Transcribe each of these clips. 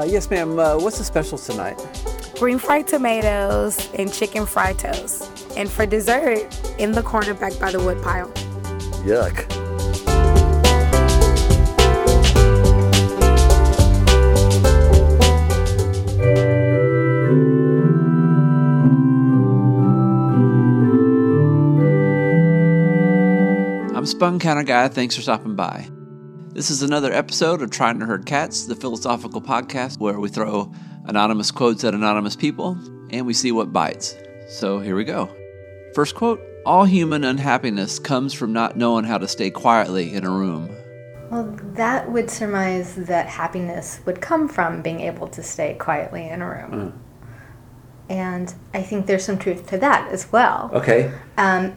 Uh, yes, ma'am. Uh, what's the special tonight? Green fried tomatoes and chicken fried toast. And for dessert, in the corner back by the wood pile. Yuck. I'm Spun Counter Guy. Thanks for stopping by. This is another episode of Trying to Herd Cats, the philosophical podcast where we throw anonymous quotes at anonymous people and we see what bites. So here we go. First quote All human unhappiness comes from not knowing how to stay quietly in a room. Well, that would surmise that happiness would come from being able to stay quietly in a room. And I think there's some truth to that as well. Okay. Um,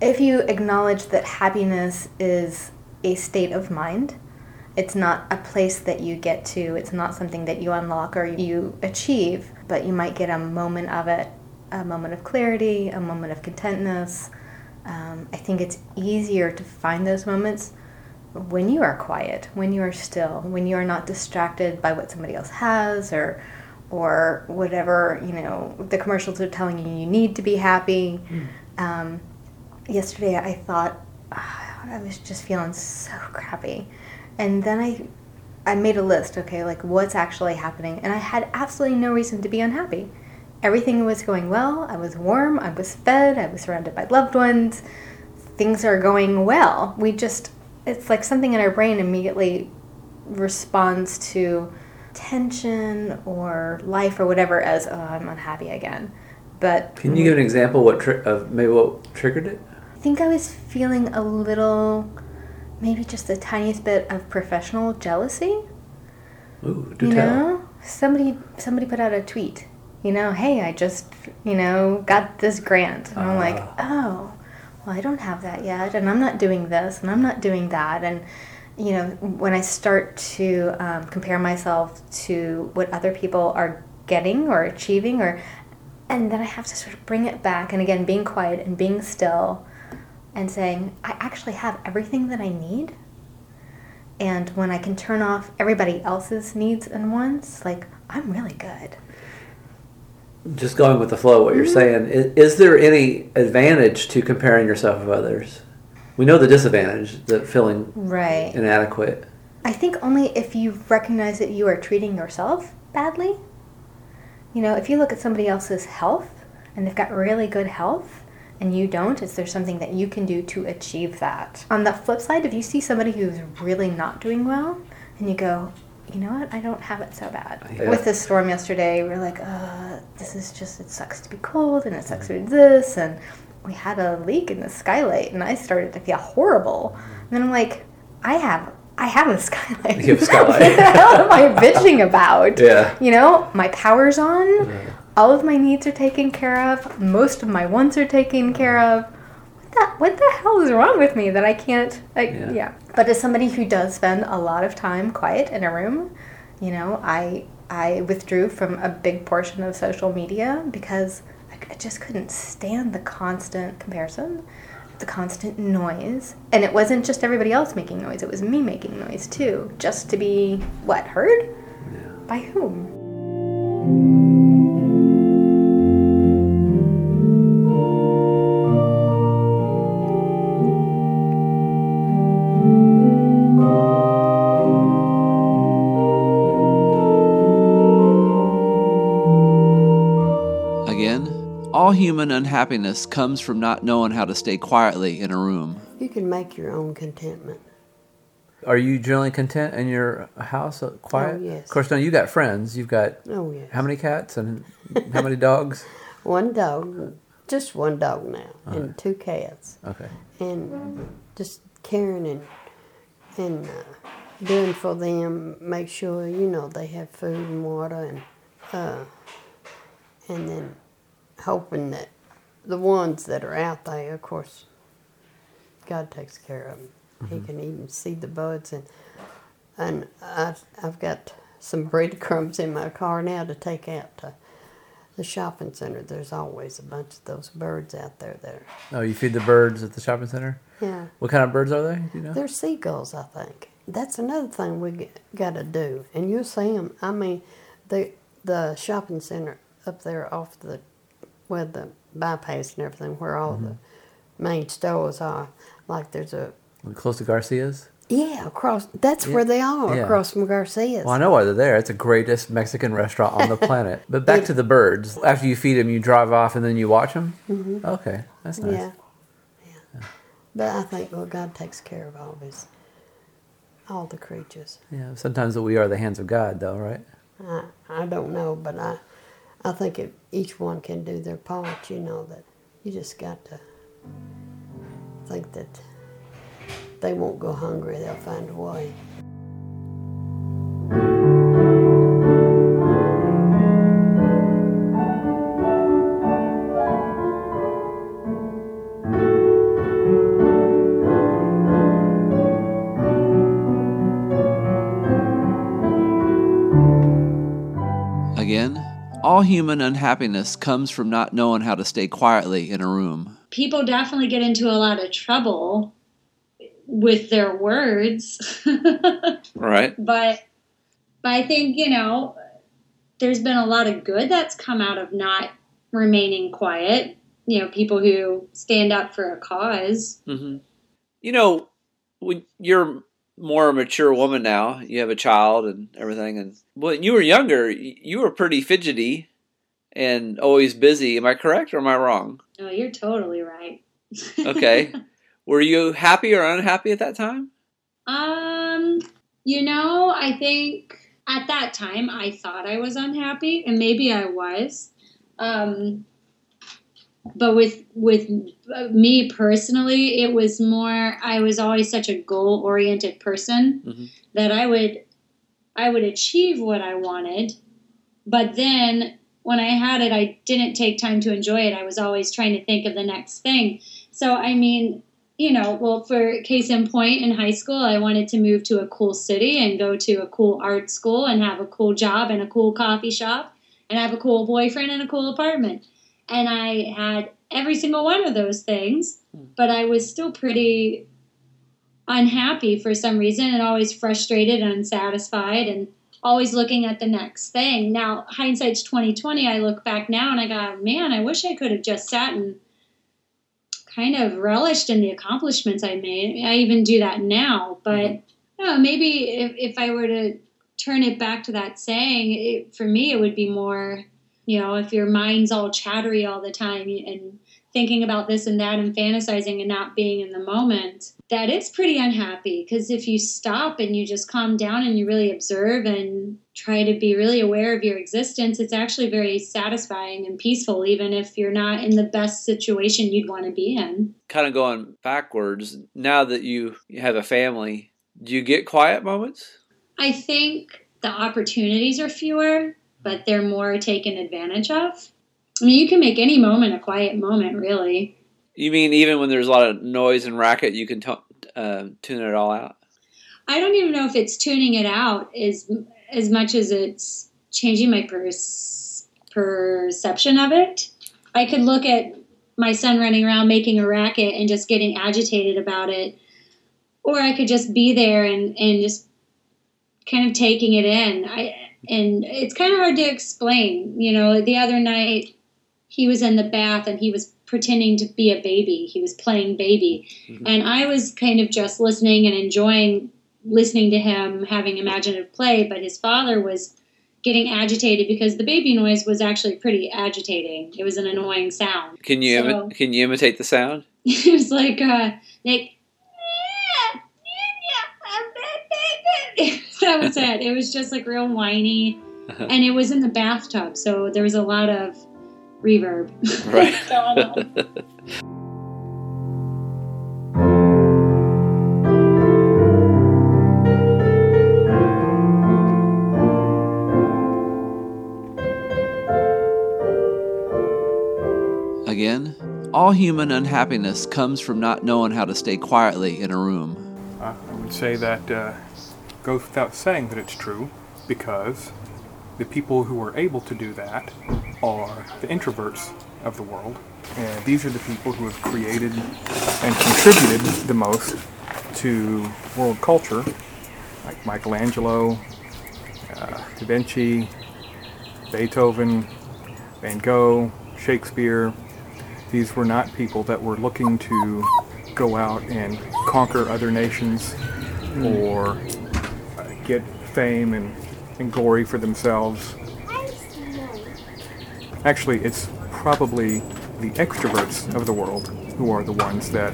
if you acknowledge that happiness is a state of mind, it's not a place that you get to, it's not something that you unlock or you achieve, but you might get a moment of it, a moment of clarity, a moment of contentness. Um, I think it's easier to find those moments when you are quiet, when you are still, when you are not distracted by what somebody else has or or whatever you know the commercials are telling you you need to be happy. Um, yesterday I thought I was just feeling so crappy, and then I I made a list. Okay, like what's actually happening, and I had absolutely no reason to be unhappy. Everything was going well. I was warm. I was fed. I was surrounded by loved ones. Things are going well. We just it's like something in our brain immediately responds to tension or life or whatever as oh I'm unhappy again. But Can you give an example what tri- of maybe what triggered it? I think I was feeling a little, maybe just the tiniest bit of professional jealousy. Ooh, do you tell. know, somebody somebody put out a tweet. You know, hey, I just you know got this grant, and I'm like, oh, well, I don't have that yet, and I'm not doing this, and I'm not doing that, and you know, when I start to um, compare myself to what other people are getting or achieving, or and then I have to sort of bring it back, and again, being quiet and being still, and saying, I actually have everything that I need. And when I can turn off everybody else's needs and wants, like, I'm really good. Just going with the flow, what you're Mm-hmm. saying, is, is there any advantage to comparing yourself with others? We know the disadvantage, the feeling Right. inadequate. I think only if you recognize that you are treating yourself badly. You know, if you look at somebody else's health and they've got really good health and you don't, is there something that you can do to achieve that? On the flip side, if you see somebody who's really not doing well and you go, you know what, I don't have it so bad. Yeah. With the storm yesterday, we are like, uh, this is just, it sucks to be cold and it sucks to do this. And we had a leak in the skylight and I started to feel horrible. And then I'm like, I have I have a skylight. You have a skylight. what the hell am I bitching about? Yeah. You know, my power's on. All of my needs are taken care of. Most of my wants are taken care of. What the, what the hell is wrong with me that I can't? Like, Yeah. yeah. But as somebody who does spend a lot of time quiet in a room, you know, I I withdrew from a big portion of social media because I, I just couldn't stand the constant comparison, the constant noise, and it wasn't just everybody else making noise; it was me making noise too, just to be what heard by whom. All human unhappiness comes from not knowing how to stay quietly in a room. You can make your own contentment. Are you generally content in your house, uh, quiet? Oh, yes. Of course, now you got friends. You've got Oh, yes. how many cats and how many dogs? One dog, just one dog now, and two cats, Okay. and just caring and and uh, doing for them. Make sure you know they have food and water, and uh, and then hoping that the ones that are out there, of course, God takes care of them. He mm-hmm. can even see the buds, and and I, I've got some breadcrumbs in my car now to take out to the shopping center. There's always a bunch of those birds out there. That are, Oh, you feed the birds at the shopping center. yeah, What kind of birds are they? You know? they're seagulls, I think. that's another thing we got to do. And you'll see them. I mean, the the shopping center up there off the where the bypass and everything, where all the main stores are. Like there's a Close to Garcia's. yeah across. That's where they are Yeah. across from Garcia's. Well, I know why they're there. It's the greatest Mexican restaurant on the planet. But back to the birds. After you feed them, you drive off and then you watch them. Mm-hmm. Okay, that's nice. Yeah. yeah. But I think well, God takes care of all his all the creatures. Yeah. Sometimes we are the hands of God, though, right? I, I don't know, but I, I think if each one can do their part, you know, that you just got to think that they won't go hungry, they'll find a way. All human unhappiness comes from not knowing how to stay quietly in a room. people definitely get into a lot of trouble with their words. Right. but but I think, you know, there's been a lot of good that's come out of not remaining quiet. You know, people who stand up for a cause. hmm You know, when you're more a mature woman now, you have a child and everything, and when you were younger, you were pretty fidgety and always busy. Am I correct or am I wrong? No, you're totally right. Okay. were you happy or unhappy at that time? Um, you know, I think at that time I thought I was unhappy, and maybe I was. Um, but with with uh, me personally, it was more. I was always such a goal oriented person Mhm. that I would I would achieve what I wanted, but then when I had it, I didn't take time to enjoy it. I was always trying to think of the next thing. So I mean, you know, well, for case in point, in high school, I wanted to move to a cool city and go to a cool art school and have a cool job and a cool coffee shop and have a cool boyfriend and a cool apartment. And I had every single one of those things, hmm. but I was still pretty unhappy for some reason and always frustrated and unsatisfied and always looking at the next thing. Now, hindsight's 2020, I look back now and I go, man, I wish I could have just sat and kind of relished in the accomplishments I made. I even do that now, but hmm. no, maybe if, if I were to turn it back to that saying, it, for me, it would be more, you know, if your mind's all chattery all the time and thinking about this and that and fantasizing and not being in the moment, that is pretty unhappy. Because if you stop and you just calm down and you really observe and try to be really aware of your existence, it's actually very satisfying and peaceful, even if you're not in the best situation you'd want to be in. Kind of going backwards, now that you have a family, do you get quiet moments? I think the opportunities are fewer, but they're more taken advantage of. I mean, you can make any moment a quiet moment, really. You mean even when there's a lot of noise and racket, you can t- uh, tune it all out? I don't even know if it's tuning it out as as much as it's changing my pers- perception of it. I could look at my son running around making a racket and just getting agitated about it, or I could just be there and and just kind of taking it in. I and it's kind of hard to explain. You know, the other night he was in the bath and he was pretending to be a baby. He was playing baby. And I was kind of just listening and enjoying listening to him having imaginative play, but his father was getting agitated because the baby noise was actually pretty agitating. It was an annoying sound. Can you So- imi- can you imitate the sound? it was like uh like that was it. It was just like real whiny. And it was in the bathtub, so there was a lot of reverb Right. going on. Again, all human unhappiness comes from not knowing how to stay quietly in a room. I I would say that uh, goes without saying that it's true because the people who are able to do that are the introverts of the world. And these are the people who have created and contributed the most to world culture like Michelangelo, uh, Da Vinci, Beethoven, Van Gogh, Shakespeare. These were not people that were looking to go out and conquer other nations or get fame and, and glory for themselves. Actually, it's probably the extroverts of the world who are the ones that,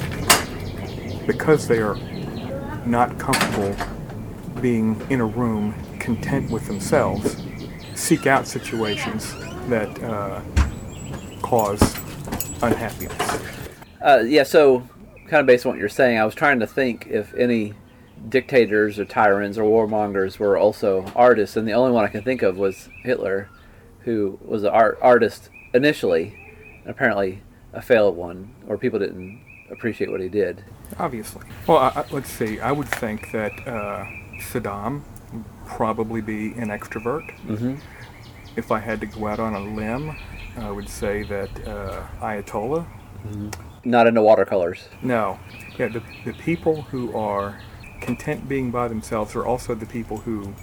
because they are not comfortable being in a room content with themselves, seek out situations that uh, cause unhappiness. Uh, yeah, so kind of based on what you're saying, I was trying to think if any dictators or tyrants or warmongers were also artists, and the only one I can think of was Hitler, who was an art artist initially, and apparently a failed one, or people didn't appreciate what he did. Obviously. Well, I, I, let's see. I would think that uh, Saddam would probably be an extrovert. Mm-hmm. If I had to go out on a limb, I would say that uh, Ayatollah. Not into watercolors. No. Yeah, the, the people who are content being by themselves are also the people who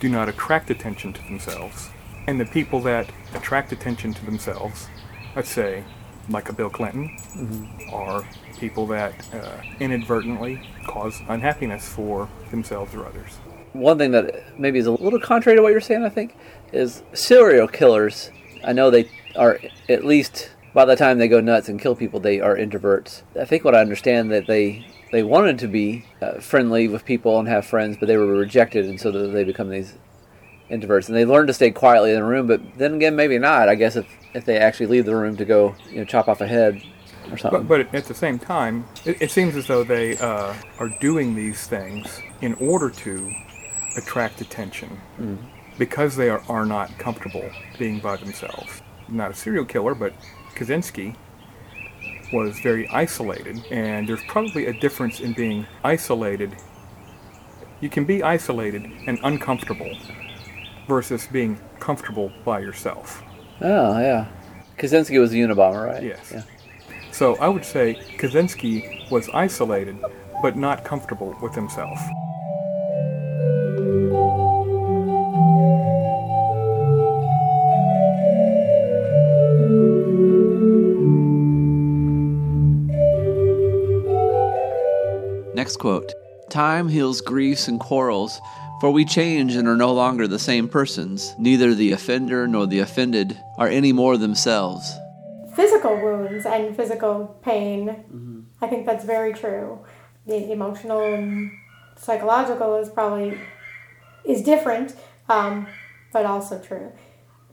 do not attract attention to themselves. And the people that attract attention to themselves, let's say, like a Bill Clinton, are people that uh, inadvertently cause unhappiness for themselves or others. One thing that maybe is a little contrary to what you're saying, I think, is serial killers. I know they are at least by the time they go nuts and kill people, they are introverts. I think what I understand that they they wanted to be uh, friendly with people and have friends, but they were rejected, and so they become these introverts. And they learn to stay quietly in a room, but then again, maybe not. I guess if if they actually leave the room to go, you know, chop off a head or something. But, but at the same time, it, it seems as though they uh, are doing these things in order to attract attention because they are, are not comfortable being by themselves. Not a serial killer, but Kaczynski was very isolated, and there's probably a difference in being isolated. You can be isolated and uncomfortable versus being comfortable by yourself. oh yeah, Kaczynski was a Unabomber, right? Yes. Yeah. So I would say Kaczynski was isolated but not comfortable with himself. Next quote Time heals griefs and quarrels, for we change and are no longer the same persons. Neither the offender nor the offended are any more themselves. physical wounds and physical pain. I think that's very true. The emotional and psychological is probably is different, um, but also true.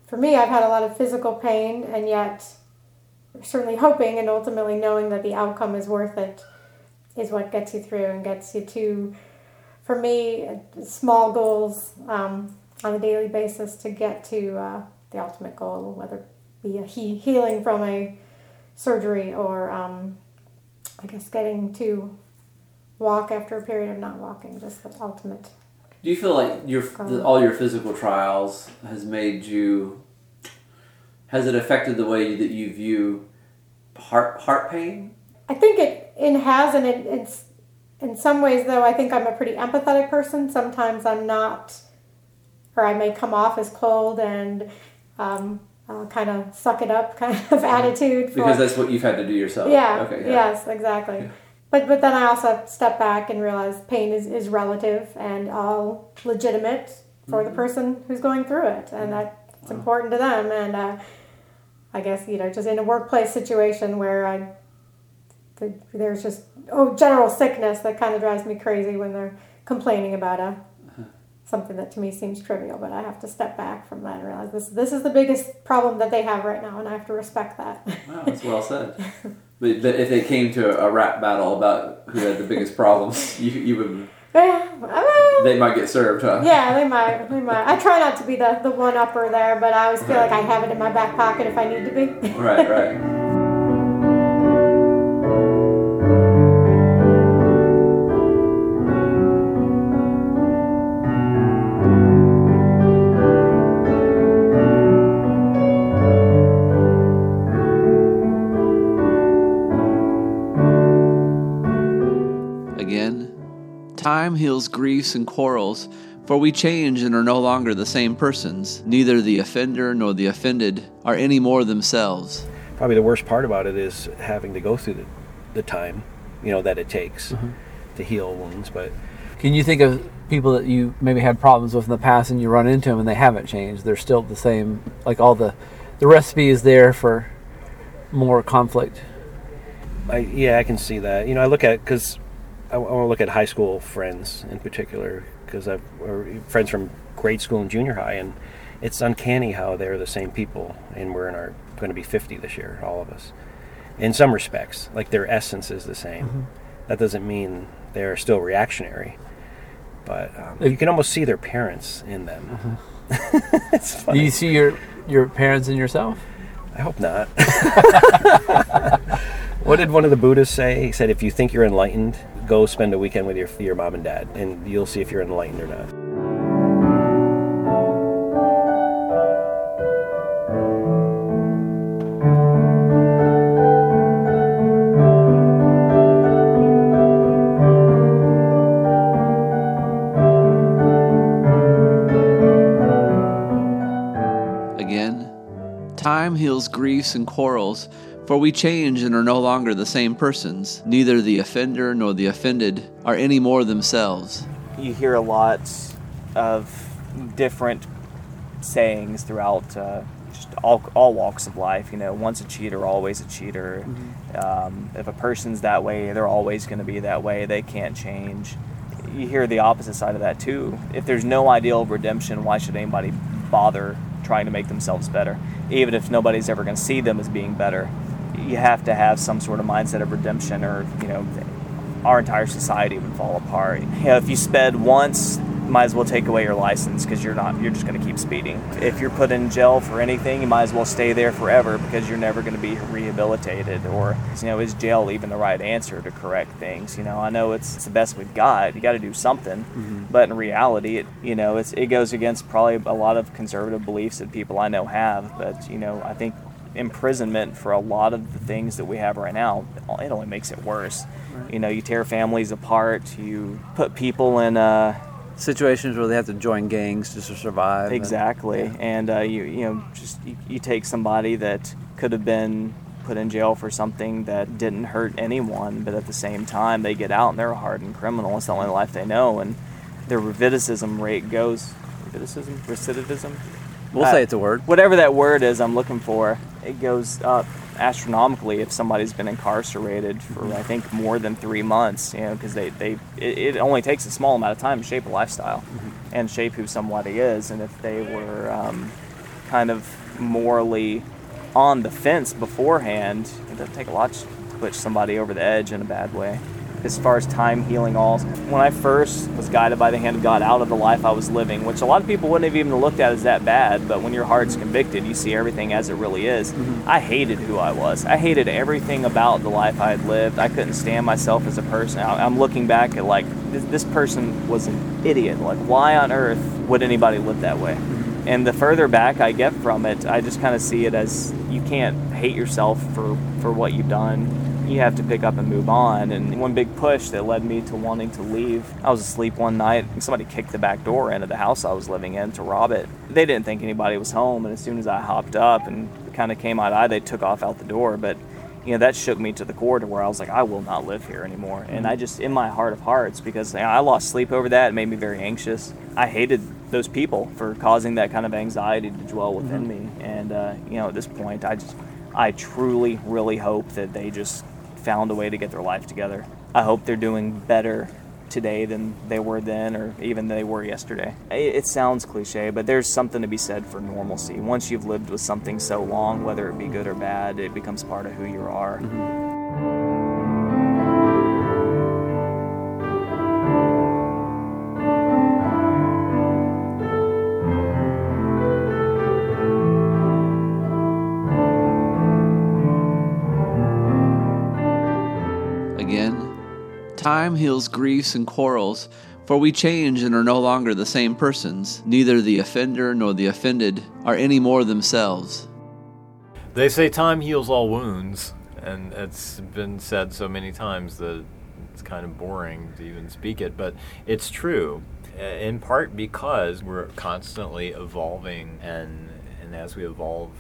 For me, I've had a lot of physical pain, and yet certainly hoping and ultimately knowing that the outcome is worth it is what gets you through and gets you to, for me, small goals um, on a daily basis to get to uh, the ultimate goal, whether it be a he- healing from a surgery or um, I guess getting to walk after a period of not walking, just the ultimate. Do you feel like your Um, all your physical trials has made you? Has it affected the way that you view heart heart pain? I think it, it has, and it, it's in some ways, though, I think I'm a pretty empathetic person. Sometimes I'm not, or I may come off as cold and um, uh, kind of suck it up kind of attitude. For, Because that's what you've had to do yourself. yeah, Okay. yes, exactly. But, but then I also step back and realize pain is, is relative and all legitimate for the person who's going through it, and that it's important to them. And uh, I guess you know, just in a workplace situation where I th- there's just oh general sickness that kind of drives me crazy when they're complaining about a something that to me seems trivial, but I have to step back from that and realize this this is the biggest problem that they have right now, and I have to respect that. Wow, that's well said. but, if they came to a rap battle about who had the biggest problems, you you would yeah, uh, they might get served, huh? yeah, they might, they might. I try not to be the, the one upper there, but I always feel like I have it in my back pocket if I need to be. Right, right. again. Time heals griefs and quarrels, for we change and are no longer the same persons. Neither the offender nor the offended are any more themselves. Probably the worst part about it is having to go through the, the time, you know, that it takes mm-hmm. to heal wounds. But can you think of people that you maybe had problems with in the past, and you run into them and they haven't changed? They're still the same. Like all the the recipe is there for more conflict. I, yeah, I can see that. You know, I look at because I, want to look at high school friends in particular because I've or friends from grade school and junior high, and it's uncanny how they're the same people, and we're in our going to be 50 this year, all of us. In some respects, like their essence is the same. That doesn't mean they're still reactionary, but um, you can almost see their parents in them. it's Do you see your your parents in yourself? I hope not. what did one of the Buddhists say? He said, if you think you're enlightened, go spend a weekend with your, your mom and dad, and you'll see if you're enlightened or not. Again, time heals griefs and quarrels, for we change and are no longer the same persons. Neither the offender nor the offended are any more themselves. you hear a lot of different sayings throughout uh, just all, all walks of life. You know, once a cheater, always a cheater. Um, if a person's that way, they're always going to be that way. They can't change. You hear the opposite side of that too. If there's no ideal of redemption, why should anybody bother trying to make themselves better? Even if nobody's ever going to see them as being better, you have to have some sort of mindset of redemption, or you know, our entire society would fall apart. You know, if you sped once, might as well take away your license because you're not you're just going to keep speeding. If you're put in jail for anything, you might as well stay there forever because you're never going to be rehabilitated. Or you know, is jail even the right answer to correct things? You know, I know it's, it's the best we've got. You got to do something, mm-hmm. but in reality, it you know it's it goes against probably a lot of conservative beliefs that people I know have. But you know, I think imprisonment for a lot of the things that we have right now, it only makes it worse. You know, you tear families apart, you put people in uh, Situations where they have to join gangs just to survive. and- exactly, and uh, you you know just you, you take somebody that could have been put in jail for something that didn't hurt anyone, but at the same time they get out and they're a hardened criminal. It's the only life they know, and their recidivism rate goes recidivism recidivism. We'll Uh, say it's a word. whatever that word is I'm looking for, it goes up astronomically if somebody's been incarcerated for I think more than three months. You know, because they they it, it only takes a small amount of time to shape a lifestyle and shape who somebody is, and if they were um, kind of morally on the fence beforehand, it doesn't take a lot to push somebody over the edge in a bad way. As far as time healing all, when I first was guided by the hand of God out of the life I was living, which a lot of people wouldn't have even looked at as that bad, but when your heart's convicted, you see everything as it really is. Mm-hmm. I hated who I was. I hated everything about the life I had lived. I couldn't stand myself as a person. I'm looking back at like this, this person was an idiot. Like, why on earth would anybody live that way? Mm-hmm. And the further back I get from it, I just kind of see it as you can't hate yourself for, for what you've done. You have to pick up and move on. And one big push that led me to wanting to leave. I was asleep one night and somebody kicked the back door into the house I was living in to rob it. They didn't think anybody was home. And as soon as I hopped up and kind of came out eye, they took off out the door. But you know that shook me to the core to where I was like, I will not live here anymore. And I just, in my heart of hearts, because you know, I lost sleep over that, it made me very anxious. I hated those people for causing that kind of anxiety to dwell within me. And uh, you know, at this point, I just, I truly, really hope that they just found a way to get their life together. I hope they're doing better today than they were then or even they were yesterday. It, sounds cliche, but there's something to be said for normalcy. Once you've lived with something so long, whether it be good or bad, it becomes part of who you are. Again, time heals griefs and quarrels, for we change and are no longer the same persons. Neither the offender nor the offended are any more themselves. They say time heals all wounds, and it's been said so many times that it's kind of boring to even speak it, but it's true. uh, In part because we're constantly evolving, and and as we evolve,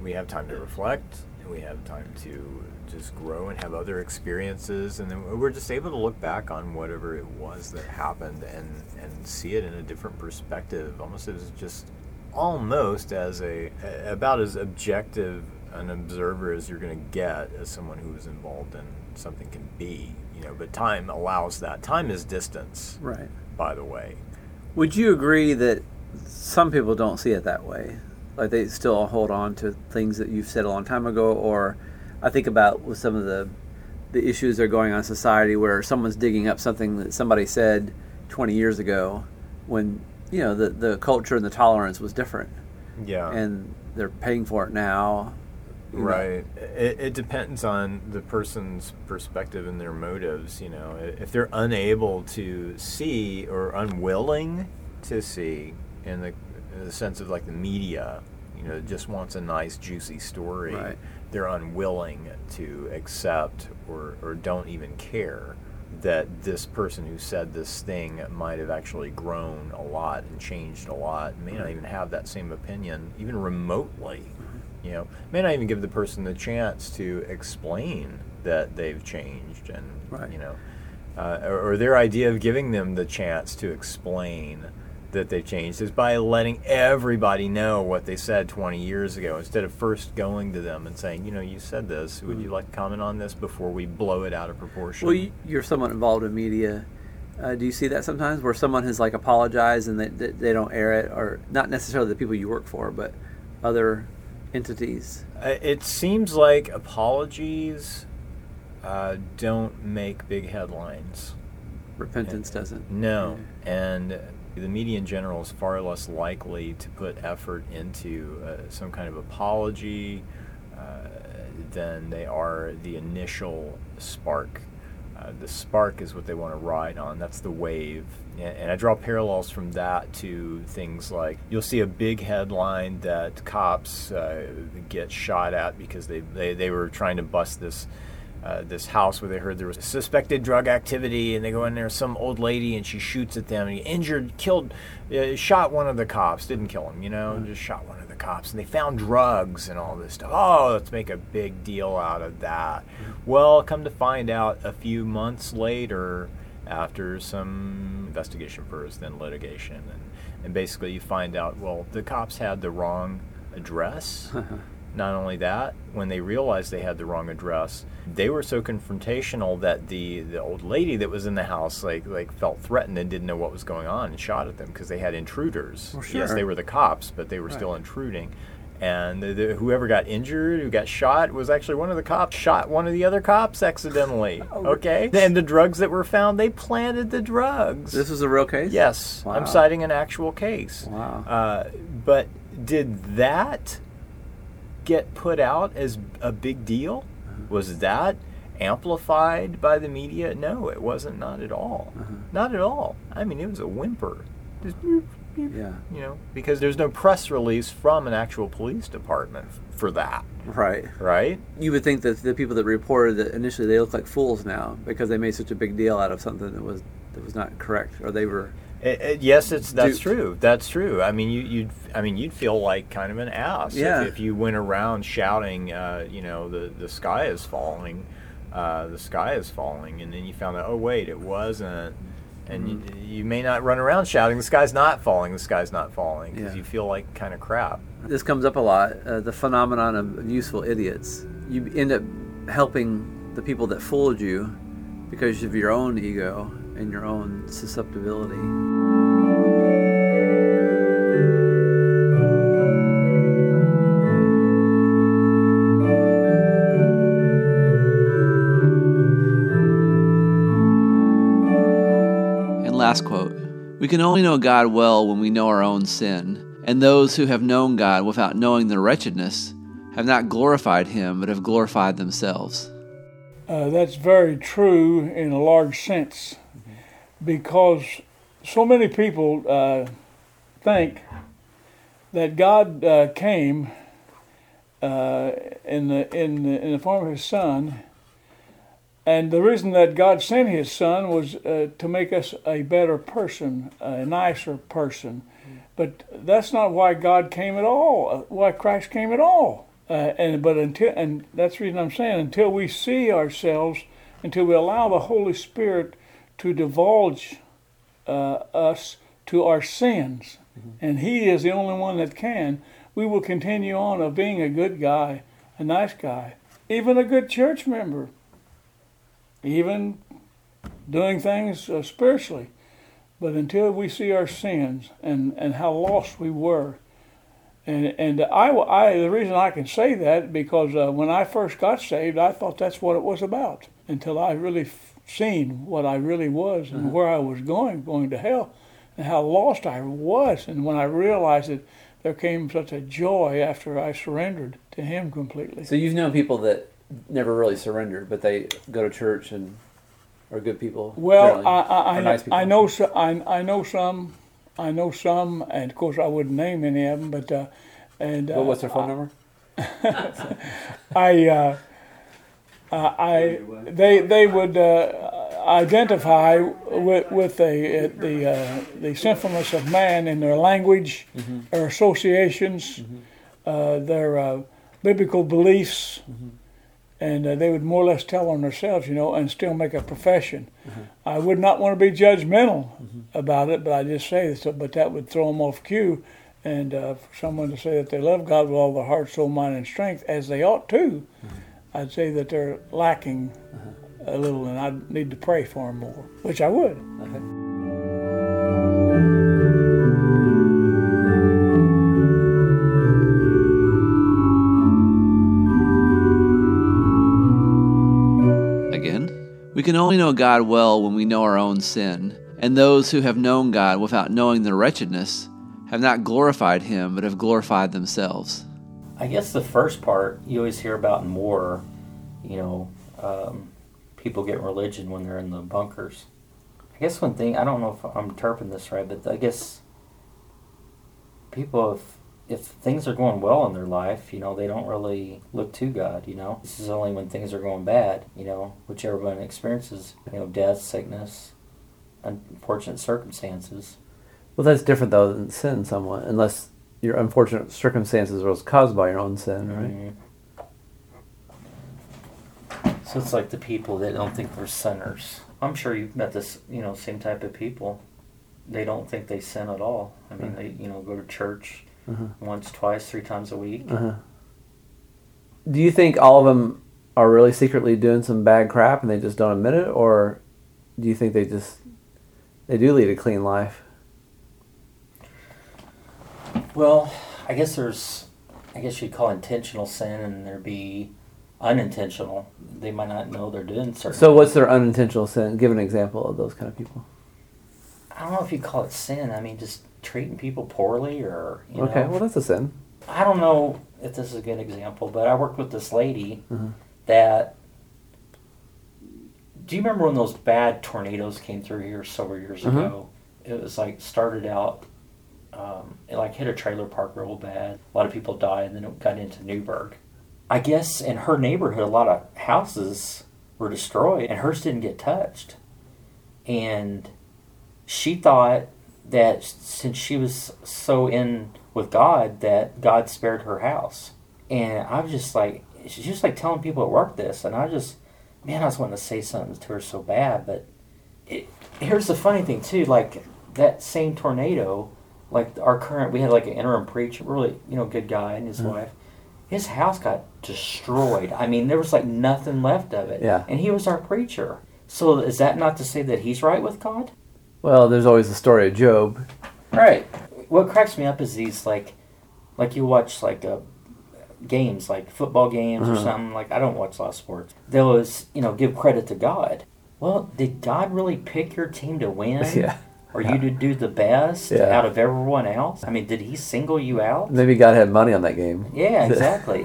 we have time to reflect, and we have time to just grow and have other experiences, and then we're just able to look back on whatever it was that happened and and see it in a different perspective, almost as just almost as a about as objective an observer as you're going to get as someone who is involved in something can be you know but time allows that time is distance Right. by the way Would you agree that some people don't see it that way? Like they still hold on to things that you've said a long time ago, or I think about with some of the the issues that are going on in society where someone's digging up something that somebody said 20 years ago when you know the the culture and the tolerance was different yeah and they're paying for it now know. Right. It, it depends on the person's perspective and their motives. You know, if they're unable to see or unwilling to see, in the, in the sense of like the media, you know, just wants a nice juicy story. Right. They're unwilling to accept or or don't even care that this person who said this thing might have actually grown a lot and changed a lot, may not even have that same opinion, even remotely. You know, may not even give the person the chance to explain that they've changed, and Right. you know, uh, or, or their idea of giving them the chance to explain that they've changed is by letting everybody know what they said 20 years ago instead of first going to them and saying, you know, you said this. Would you like to comment on this before we blow it out of proportion? Well, you, you're somewhat involved in media. Uh, do you see that sometimes where someone has like apologized and they, they, don't air it, or not necessarily the people you work for, but other entities? Uh, It seems like apologies uh, don't make big headlines. Repentance doesn't. No, and the media in general is far less likely to put effort into uh, some kind of apology uh, than they are the initial spark. Uh, the spark is what they want to ride on. That's the wave. And, and I draw parallels from that to things like you'll see a big headline that cops uh, get shot at because they, they, they were trying to bust this uh, this house where they heard there was suspected drug activity, and they go in there, some old lady, and she shoots at them, and he injured, killed, uh, shot one of the cops, didn't kill him, you know, just shot one of the cops, and they found drugs and all this stuff. Oh, let's make a big deal out of that. Well, come to find out, a few months later, after some investigation first, then litigation, and, and basically you find out, well, the cops had the wrong address. Not only that, when they realized they had the wrong address, they were so confrontational that the, the old lady that was in the house like like felt threatened and didn't know what was going on and shot at them because they had intruders. Well, Yes, they were the cops, but they were still intruding. And the, the, whoever got injured, who got shot, was actually one of the cops shot one of the other cops accidentally. Oh, okay, and the drugs that were found, they planted the drugs. This is a real case? Yes, Wow. I'm citing an actual case. Wow. Uh, but did that get put out as a big deal? Uh-huh. Was that amplified by the media? No, it wasn't. Not at all. Uh-huh. Not at all. I mean, it was a whimper. Just, Yeah. you know, because there's no press release from an actual police department for that, Right. right? You would think that the people that reported that initially they look like fools now because they made such a big deal out of something that was that was not correct, or they were. It, it- yes, it's that's true. That's true. I mean, you, you'd I mean you'd feel like kind of an ass if- Yeah. if, you went around shouting, uh, you know, the the sky is falling, uh, the sky is falling, and then you found out, oh wait, it wasn't. And you, Mm-hmm. you may not run around shouting, the sky's not falling, the sky's not falling, because Yeah. you feel like kind of crap. This comes up a lot. Uh, the phenomenon of useful idiots. You end up helping the people that fooled you because of your own ego and your own susceptibility. And last quote We can only know God well when we know our own sin, and those who have known God without knowing their wretchedness have not glorified him, but have glorified themselves. Uh, that's very true in a large sense because so many people uh, think that God uh, came uh, in, the, in, the, in the form of His Son and the reason that God sent His Son was uh, to make us a better person, a nicer person. But that's not why God came at all. uh, Why Christ came at all. Uh, and but until and that's the reason I'm saying until we see ourselves, until we allow the Holy Spirit to divulge uh, us to our sins, and He is the only one that can. We will continue on of being a good guy, a nice guy, even a good church member, even doing things uh, spiritually. But until we see our sins and, and how lost we were, and and I, I the reason I can say that because uh, when I first got saved, I thought that's what it was about until I really seen what I really was and where I was going, going to hell, and how lost I was. And when I realized it, there came such a joy after I surrendered to Him completely. So you've known people that never really surrendered, but they go to church and are good people. Well, I I, I, nice people. I know so, I I know some, I know some, and of course I wouldn't name any of them, but uh, and uh, What- what's their phone number? I uh, uh, I they they would uh, identify with with the the uh, the sinfulness of man in their language, Mhm. their associations, uh, their uh, biblical beliefs. And uh, they would more or less tell on themselves, you know, and still make a profession. I would not want to be judgmental about it, but I just say so. But that would throw them off cue, and uh, for someone to say that they love God with all their heart, soul, mind, and strength, as they ought to, I'd say that they're lacking uh-huh. a little, and I'd need to pray for them more, which I would. Uh-huh. Again, we can only know God well when we know our own sin, and those who have known God without knowing their wretchedness have not glorified Him, but have glorified themselves. I guess the first part you always hear about in war, you know, um, people get religion when they're in the bunkers. I guess one thing I don't know if I'm interpreting this right, but I guess people if if things are going well in their life, you know, they don't really look to God. You know, this is only when things are going bad. You know, which everyone experiences. You know, death, sickness, unfortunate circumstances. Well, that's different though than sin, somewhat, unless your unfortunate circumstances was caused by your own sin, right? Mhm. So it's like the people that don't think they're sinners. I'm sure you've met this, you know, same type of people. They don't think they sin at all. I mean, they, you know, go to church Mhm. once, twice, three times a week. Uh-huh. Do you think all of them are really secretly doing some bad crap and they just don't admit it, or do you think they just they do lead a clean life? Well, I guess there's, I guess you'd call intentional sin, and there'd be unintentional. They might not know they're doing certain. So, what's their unintentional sin? Give an example of those kind of people. I don't know if you call it sin. I mean, just treating people poorly, or you okay, know. well, that's a sin. I don't know if this is a good example, but I worked with this lady Mhm. that. Do you remember when those bad tornadoes came through here several years Mhm. ago? It was like started out, um, it like hit a trailer park real bad. A lot of people died, and then it got into Newburgh. I guess in her neighborhood, a lot of houses were destroyed, and hers didn't get touched. And she thought that since she was so in with God, that God spared her house. And I was just like, she's just like telling people at work this, and I just, man, I was wanting to say something to her so bad, but it, here's the funny thing too, like that same tornado, like our current, we had like an interim preacher, really, you know, good guy and his Mhm. wife. His house got destroyed. I mean, there was like nothing left of it. Yeah. And he was our preacher. So is that not to say that he's right with God? Well, there's always the story of Job. Right. What cracks me up is these like, like you watch like uh, games, like football games or Uh-huh. something. Like I don't watch a lot of sports. Those you know give credit to God. Well, did God really pick your team to win? Yeah. Or you to do the best Yeah. out of everyone else? I mean, did He single you out? Maybe God had money on that game. Yeah, exactly.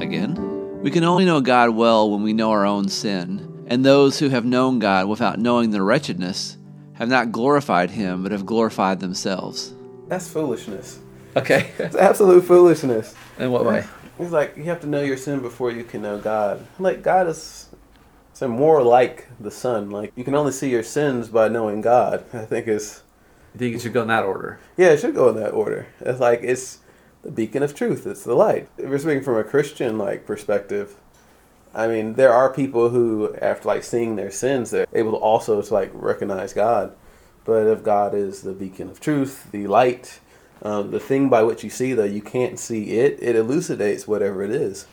Again, We can only know God well when we know our own sin, and those who have known God without knowing their wretchedness have not glorified Him, but have glorified themselves. That's foolishness. Okay. It's absolute foolishness. In what way? It's like you have to know your sin before you can know God. Like God is so more like the sun. Like you can only see your sins by knowing God. I think is. You think it should go in that order? Yeah, it should go in that order. It's like it's the beacon of truth. It's the light. If we're speaking from a Christian like perspective, I mean, there are people who, after like seeing their sins, they're able to also to like recognize God. But if God is the beacon of truth, the light, um, the thing by which you see, though you can't see it, it elucidates whatever it is.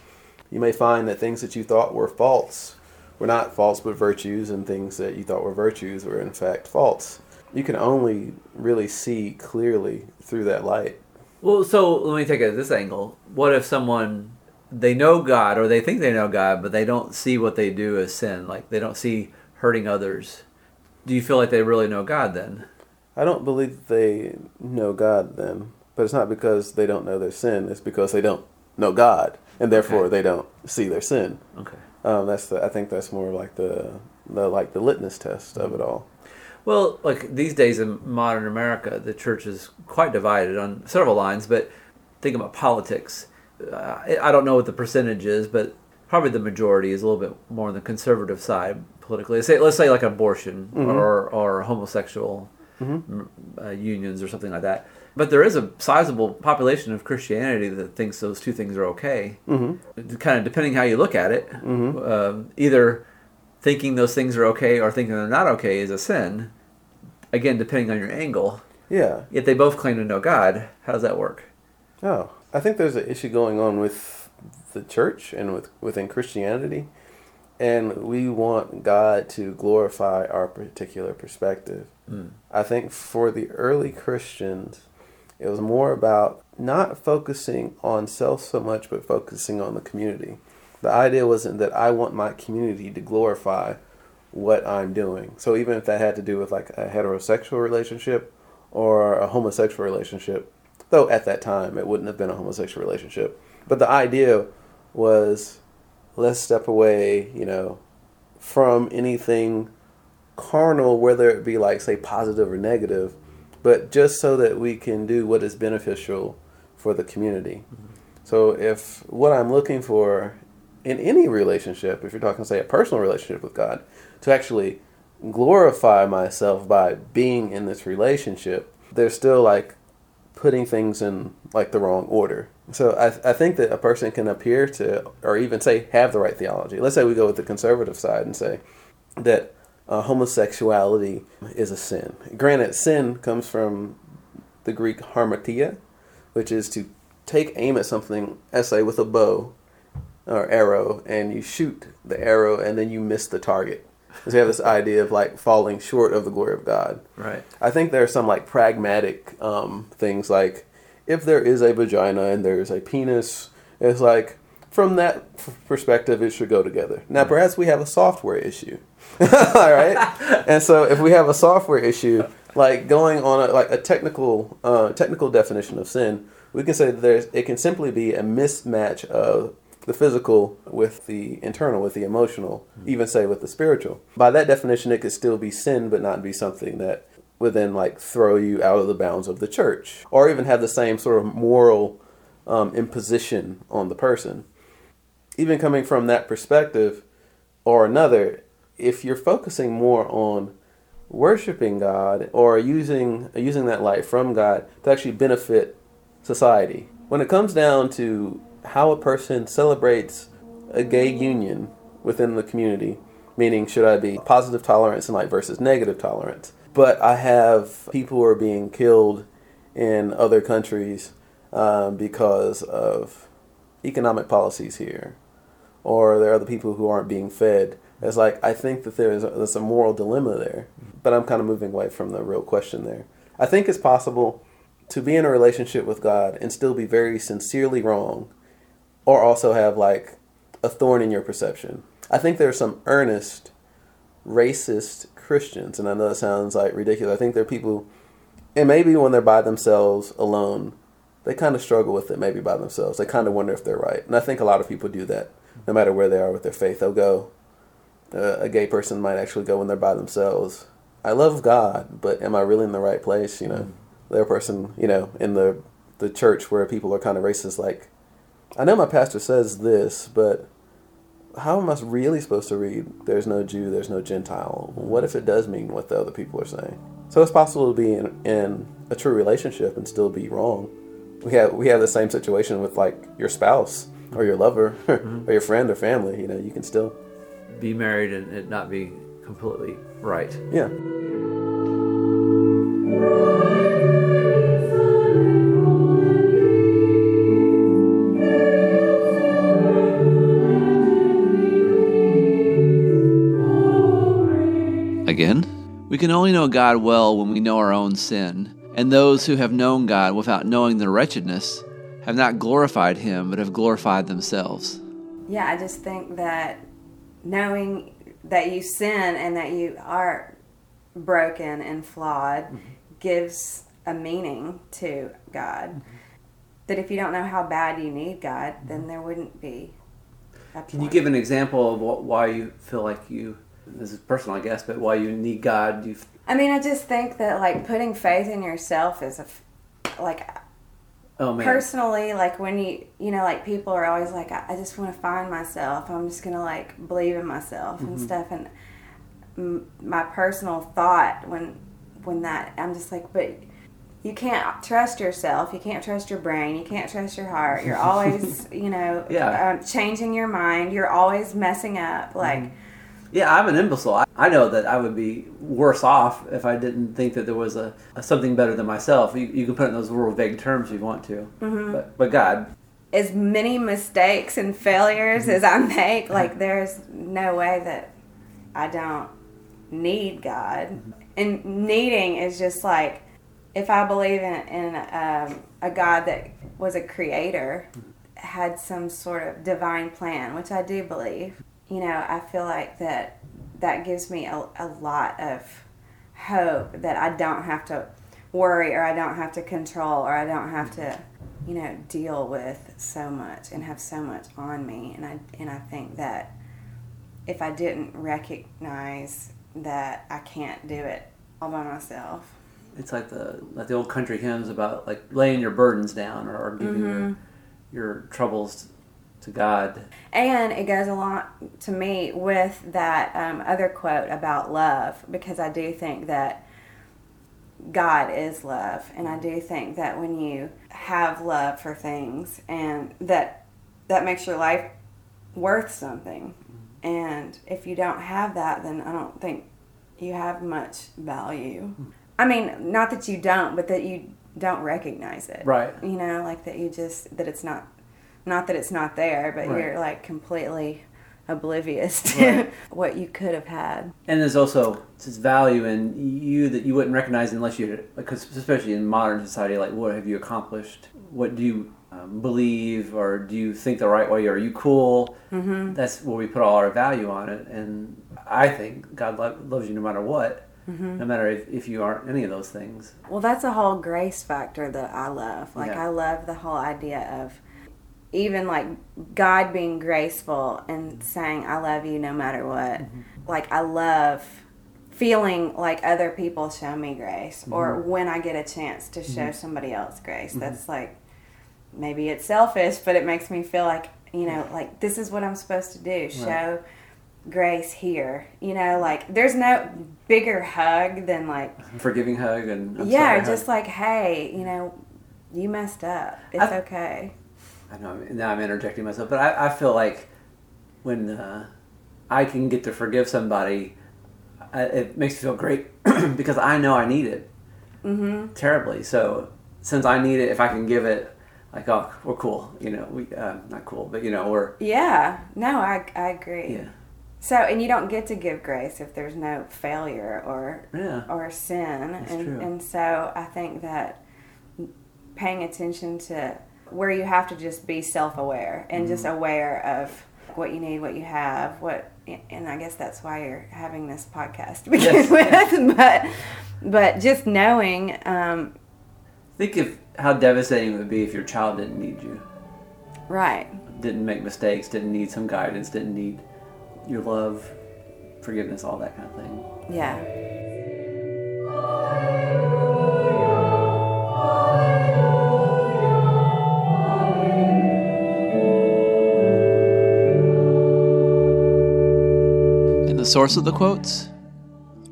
You may find that things that you thought were false were not faults but virtues, and things that you thought were virtues were in fact faults. You can only really see clearly through that light. Well, so let me take it at this angle. What if someone they know God or they think they know God, but they don't see what they do as sin? Like they don't see hurting others. Do you feel like they really know God then? I don't believe they know God then, but it's not because they don't know their sin. It's because they don't know God, and therefore Okay. they don't see their sin. Okay. Um, that's the. I think that's more like the, the like the litmus test of it all. Well, like these days in modern America, the church is quite divided on several lines. But think about politics. Uh, I don't know what the percentage is, but probably the majority is a little bit more on the conservative side politically. Let's say, let's say like abortion Mhm. or or homosexual Mhm. uh, unions or something like that. But there is a sizable population of Christianity that thinks those two things are okay. Mhm. Kind of depending how you look at it, um, either thinking those things are okay or thinking they're not okay is a sin. Again, depending on your angle. Yeah. Yet they both claim to know God. How does that work? Oh, I think there's an issue going on with the church and with within Christianity, and we want God to glorify our particular perspective. Mm. I think for the early Christians, it was more about not focusing on self so much, but focusing on the community. The idea wasn't that I want my community to glorify what I'm doing. So even if that had to do with like a heterosexual relationship or a homosexual relationship, though at that time it wouldn't have been a homosexual relationship, but the idea was let's step away, you know, from anything carnal, whether it be like say positive or negative, but just so that we can do what is beneficial for the community. Mm-hmm. So if what I'm looking for in any relationship, if you're talking say a personal relationship with God, to actually glorify myself by being in this relationship, there's still like putting things in like the wrong order. So I, I think that a person can appear to, or even say, have the right theology. Let's say we go with the conservative side and say that uh, homosexuality is a sin. Granted, sin comes from the Greek hamartia, which is to take aim at something, as say with a bow or arrow, and you shoot the arrow and then you miss the target. You have this idea of like falling short of the glory of God. Right. I think there are some like pragmatic um, things like if there is a vagina and there is a penis, it's like from that f- perspective it should go together. Now perhaps we have a software issue, all right? and so if we have a software issue, like going on a, like a technical uh, technical definition of sin, we can say that there's it can simply be a mismatch of the physical with the internal, with the emotional, even say with the spiritual. By that definition, it could still be sin, but not be something that would then like throw you out of the bounds of the church, or even have the same sort of moral um, imposition on the person. Even coming from that perspective or another, if you're focusing more on worshiping God or using using that light from God to actually benefit society, when it comes down to how a person celebrates a gay union within the community, meaning should I be positive tolerance and like versus negative tolerance, but I have people who are being killed in other countries um, because of economic policies here, or there are other people who aren't being fed. It's like I think that there's a, there's a moral dilemma there, but I'm kind of moving away from the real question there. I think it's possible to be in a relationship with God and still be very sincerely wrong, or also have like a thorn in your perception. I think there are some earnest, racist Christians, and I know that sounds like ridiculous. I think there are people, and maybe when they're by themselves alone, they kind of struggle with it maybe by themselves. They kind of wonder if they're right. And I think a lot of people do that. no matter where they are with their faith. They'll go. Uh, a gay person might actually go when they're by themselves. I love God, but am I really in the right place? You know, the other person, you know, in the the church where people are kind of racist, like, I know my pastor says this, but how am I really supposed to read? There's no Jew, there's no Gentile. What if it does mean what the other people are saying? So it's possible to be in, in a true relationship and still be wrong. We have we have the same situation with like your spouse or your lover mm-hmm. or your friend or family. You know, you can still Be married and it not be completely right. yeah. Again, we can only know God well when we know our own sin, and those who have known God without knowing their wretchedness have not glorified Him, but have glorified themselves. Yeah, I just think that knowing that you sin and that you are broken and flawed mm-hmm. gives a meaning to God. Mm-hmm. That if you don't know how bad you need God, then mm-hmm. there wouldn't be. Can you give an example of what, why you feel like you? This is personal, I guess, but why you need God? You I mean, I just think that like putting faith in yourself is a, like oh man, personally like when you you know like people are always like I, I just want to find myself. I'm just gonna like believe in myself and Mhm. stuff. And m- my personal thought when when that I'm just like, but you can't trust yourself. You can't trust your brain. You can't trust your heart. You're always you know Yeah. um, changing your mind. You're always messing up. Like. Yeah, I'm an imbecile. I, I know that I would be worse off if I didn't think that there was a, a something better than myself. You, you can put it in those real vague terms if you want to, Mhm. but but God, as many mistakes and failures as I make, like there's no way that I don't need God. And needing is just like if I believe in, in um, a God that was a creator, had some sort of divine plan, which I do believe. You know, I feel like that that gives me a, a lot of hope that I don't have to worry or I don't have to control or I don't have to, you know, deal with so much and have so much on me. And I and I think that if I didn't recognize that I can't do it all by myself. it's like the like the old country hymns about like laying your burdens down or, or giving your Mhm. your troubles to God. And it goes along to me with that um, other quote about love because I do think that God is love, and I do think that when you have love for things, and that that makes your life worth something. And if you don't have that, then I don't think you have much value. I mean, not that you don't, but that you don't recognize it. Right. You know, like that you just that it's not not that it's not there, but Right. you're like completely oblivious to Right. what you could have had. And there's also this value in you that you wouldn't recognize unless you, because especially in modern society, like what have you accomplished? What do you um, believe, or do you think the right way? Are you cool? Mhm. That's where we put all our value on it. And I think God lo- loves you no matter what, Mhm. no matter if, if you aren't any of those things. Well, that's a whole grace factor that I love. Like Yeah. I love the whole idea of even like God being graceful and saying I love you no matter what. Like I love feeling like other people show me grace or Mhm. when I get a chance to show Mhm. somebody else grace. Mhm. That's like maybe it's selfish, but it makes me feel like, you know, like this is what I'm supposed to do. Show grace here. You know, like there's no bigger hug than like Forgiving hug and I'm yeah, sorry hug. just like, hey, you know, you messed up. It's I- okay. I know I'm- now I'm interjecting myself, but I, I feel like when uh, I can get to forgive somebody, I, it makes me feel great because I know I need it Mm-hmm. terribly. So since I need it, if I can give it, like oh, we're cool, you know, we uh, not cool, but you know, we're Yeah. No, I I agree. Yeah. So, and you don't get to give grace if there's no failure or Yeah. or sin, That's and true. and so I think that paying attention to where you have to just be self-aware and just Mhm. aware of what you need, what you have, what, and I guess that's why you're having this podcast to begin Yes. with. but but just knowing, um, think of how devastating it would be if your child didn't need you. Right. Didn't make mistakes, didn't need some guidance, didn't need your love, forgiveness, all that kind of thing. Yeah. The source of the quotes?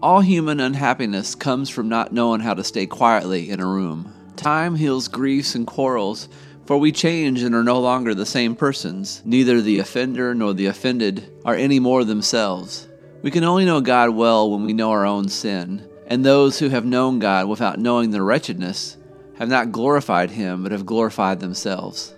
All human unhappiness comes from not knowing how to stay quietly in a room. Time heals griefs and quarrels, for we change and are no longer the same persons. Neither the offender nor the offended are any more themselves. We can only know God well when we know our own sin, and those who have known God without knowing their wretchedness have not glorified Him but have glorified themselves.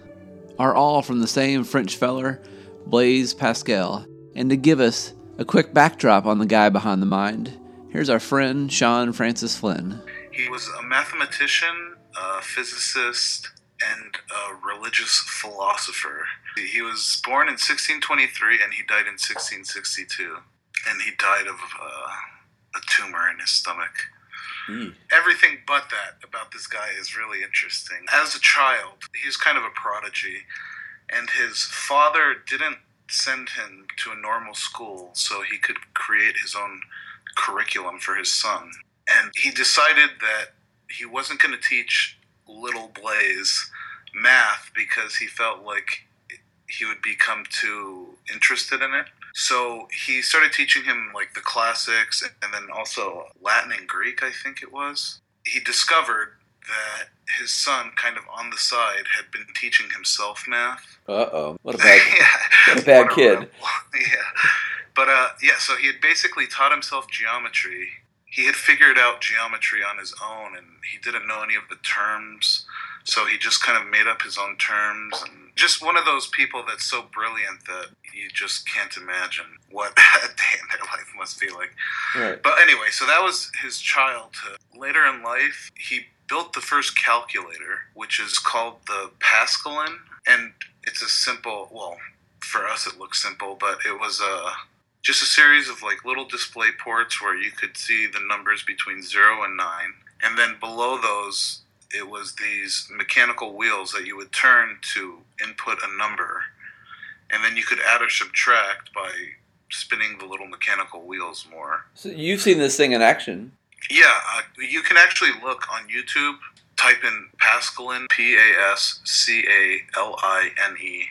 Are all from the same French feller, Blaise Pascal. And to give us a quick backdrop on the guy behind the mind, here's our friend Sean Francis Flynn. He was a mathematician, a physicist, and a religious philosopher. He was born in 1623 and he died in 1662. And he died of uh, a tumor in his stomach. Everything but that about this guy is really interesting. As a child, he was kind of a prodigy, and his father didn't send him to a normal school so he could create his own curriculum for his son. And he decided that he wasn't going to teach little Blaise math because he felt like he would become too interested in it. So he started teaching him like the classics and then also Latin and Greek, I think it was. He discovered that his son, kind of on the side, had been teaching himself math. Uh oh. What a bad, what a bad kid. yeah. But uh, yeah, so he had basically taught himself geometry. He had figured out geometry on his own, and he didn't know any of the terms. So he just kind of made up his own terms, and just one of those people that's so brilliant that you just can't imagine what a day in their life must be like. Right. But anyway, so that was his childhood. Later in life, he built the first calculator, which is called the Pascaline, and it's a simple. Well, for us, it looks simple, but it was a just a series of like little display ports where you could see the numbers between zero and nine, and then below those, it was these mechanical wheels that you would turn to input a number, and then you could add or subtract by spinning the little mechanical wheels more. So you've seen this thing in action. Yeah, uh, you can actually look on YouTube, type in Pascaline, P A S C A L I N E,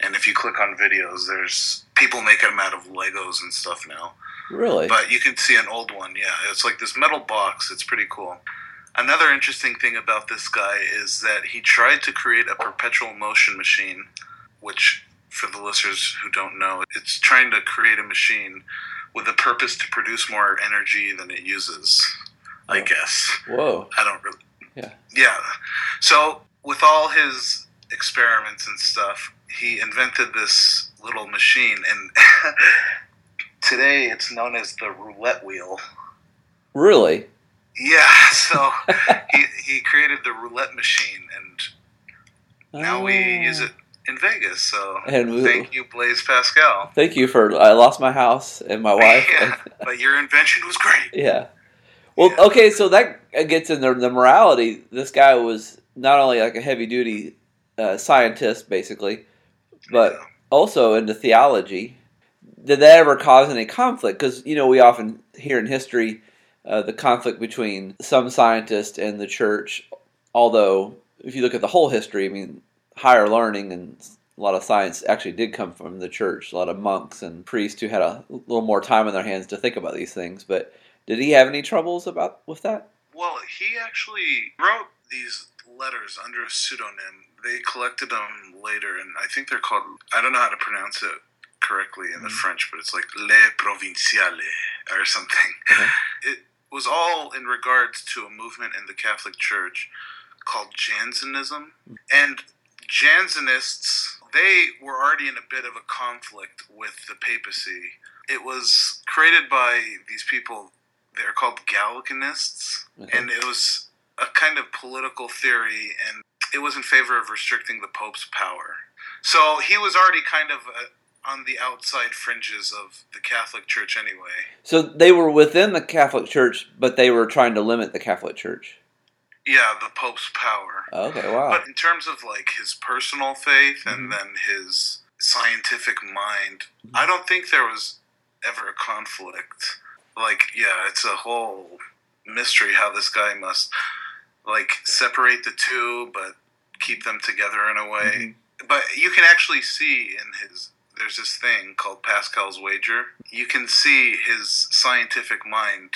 and if you click on videos, there's people making them out of Legos and stuff now. Really? But you can see an old one, yeah. It's like this metal box, it's pretty cool. Another interesting thing about this guy is that he tried to create a perpetual motion machine, which, for the listeners who don't know, it's trying to create a machine with the purpose to produce more energy than it uses, I guess. Whoa. I don't really. Yeah. Yeah. So, with all his experiments and stuff, he invented this little machine, and today it's known as the roulette wheel. Really? Yeah, so he, he created the roulette machine, and now we ah. use it in Vegas. So And we- thank you, Blaise Pascal. Thank you for. I lost my house and my wife. Yeah, but your invention was great. Yeah. Well, okay, so that gets into the morality. This guy was not only like a heavy duty uh, scientist, basically, but also into theology. Did that ever cause any conflict? Because, you know, we often hear in history uh, the conflict between some scientists and the church. Although, if you look at the whole history, I mean, higher learning and a lot of science actually did come from the church. A lot of monks and priests who had a little more time on their hands to think about these things. But did he have any troubles about with that? Well, he actually wrote these letters under a pseudonym. They collected them later, and I think they're called, I don't know how to pronounce it correctly in the mm-hmm. French, but it's like Le Provinciale or something. Mm-hmm. It was all in regards to a movement in the Catholic Church called Jansenism. Mm. And Jansenists, they were already in a bit of a conflict with the papacy. It was created by these people, they're called Gallicanists, and it was a kind of political theory, and it was in favor of restricting the Pope's power. So he was already kind of uh, on the outside fringes of the Catholic Church anyway. So they were within the Catholic Church, but they were trying to limit the Catholic Church. Yeah, the Pope's power. Okay, wow. But in terms of like his personal faith and Mhm. then his scientific mind, I don't think there was ever a conflict. Like, yeah, it's a whole mystery how this guy must like separate the two but keep them together in a way. But you can actually see in his there's this thing called Pascal's wager. You can see his scientific mind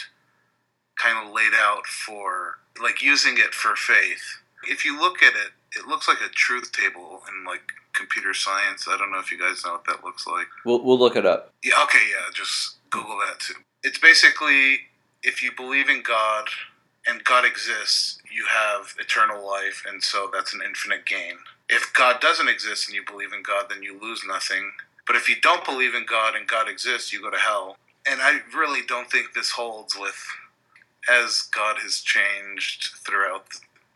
kind of laid out for like using it for faith. If you look at it, it looks like a truth table in like computer science. I don't know if you guys know what that looks like. We'll we'll look it up. Yeah, okay, yeah, just Google that too. It's basically if you believe in God and God exists, you have eternal life, and so that's an infinite gain. If God doesn't exist and you believe in God, then you lose nothing. But if you don't believe in God and God exists, you go to hell. And I really don't think this holds with as God has changed throughout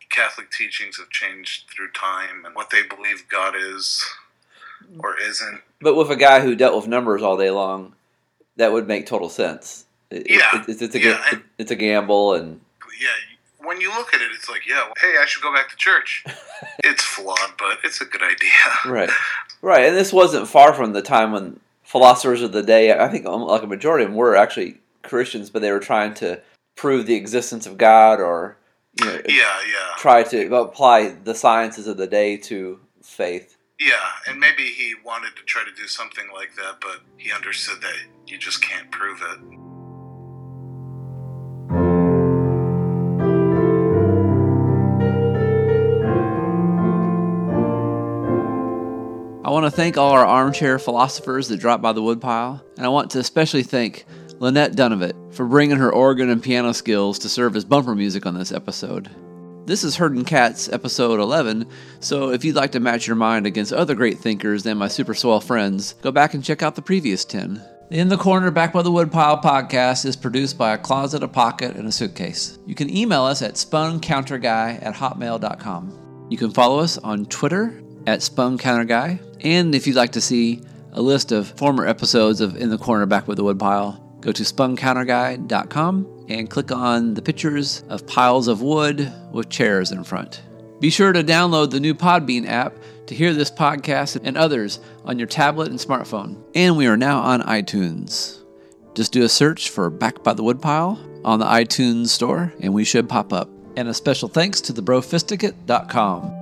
Catholic teachings have changed through time and what they believe God is or isn't. But with a guy who dealt with numbers all day long, that would make total sense. It- it- Yeah, it's, it's a yeah, ga- it's a gamble, and yeah, when you look at it, it's like, yeah, well, hey, I should go back to church. it's flawed, but it's a good idea. right, right. And this wasn't far from the time when philosophers of the day, I think, um, like a majority of them, were actually Christians, but they were trying to prove the existence of God or you know, Yeah, yeah, try to apply the sciences of the day to faith. yeah. And maybe he wanted to try to do something like that, but he understood that you just can't prove it. I want to thank all our armchair philosophers that dropped by the woodpile, and I want to especially thank Lynette Dunovet for bringing her organ and piano skills to serve as bumper music on this episode. This is Herdin' Cats, episode 11, so if you'd like to match your mind against other great thinkers than my super swell friends, go back and check out the previous 10. The In the Corner Back by the Woodpile podcast is produced by a closet, a pocket, and a suitcase. You can email us at spuncounterguy at hotmail.com. You can follow us on Twitter at spuncounterguy, and if you'd like to see a list of former episodes of In the Corner Back by the Woodpile, go to spuncounterguy.com and click on the pictures of piles of wood with chairs in front. Be sure to download the new Podbean app to hear this podcast and others on your tablet and smartphone. And we are now on iTunes. Just do a search for Back by the Woodpile on the iTunes store and we should pop up. And a special thanks to thebrofisticate.com.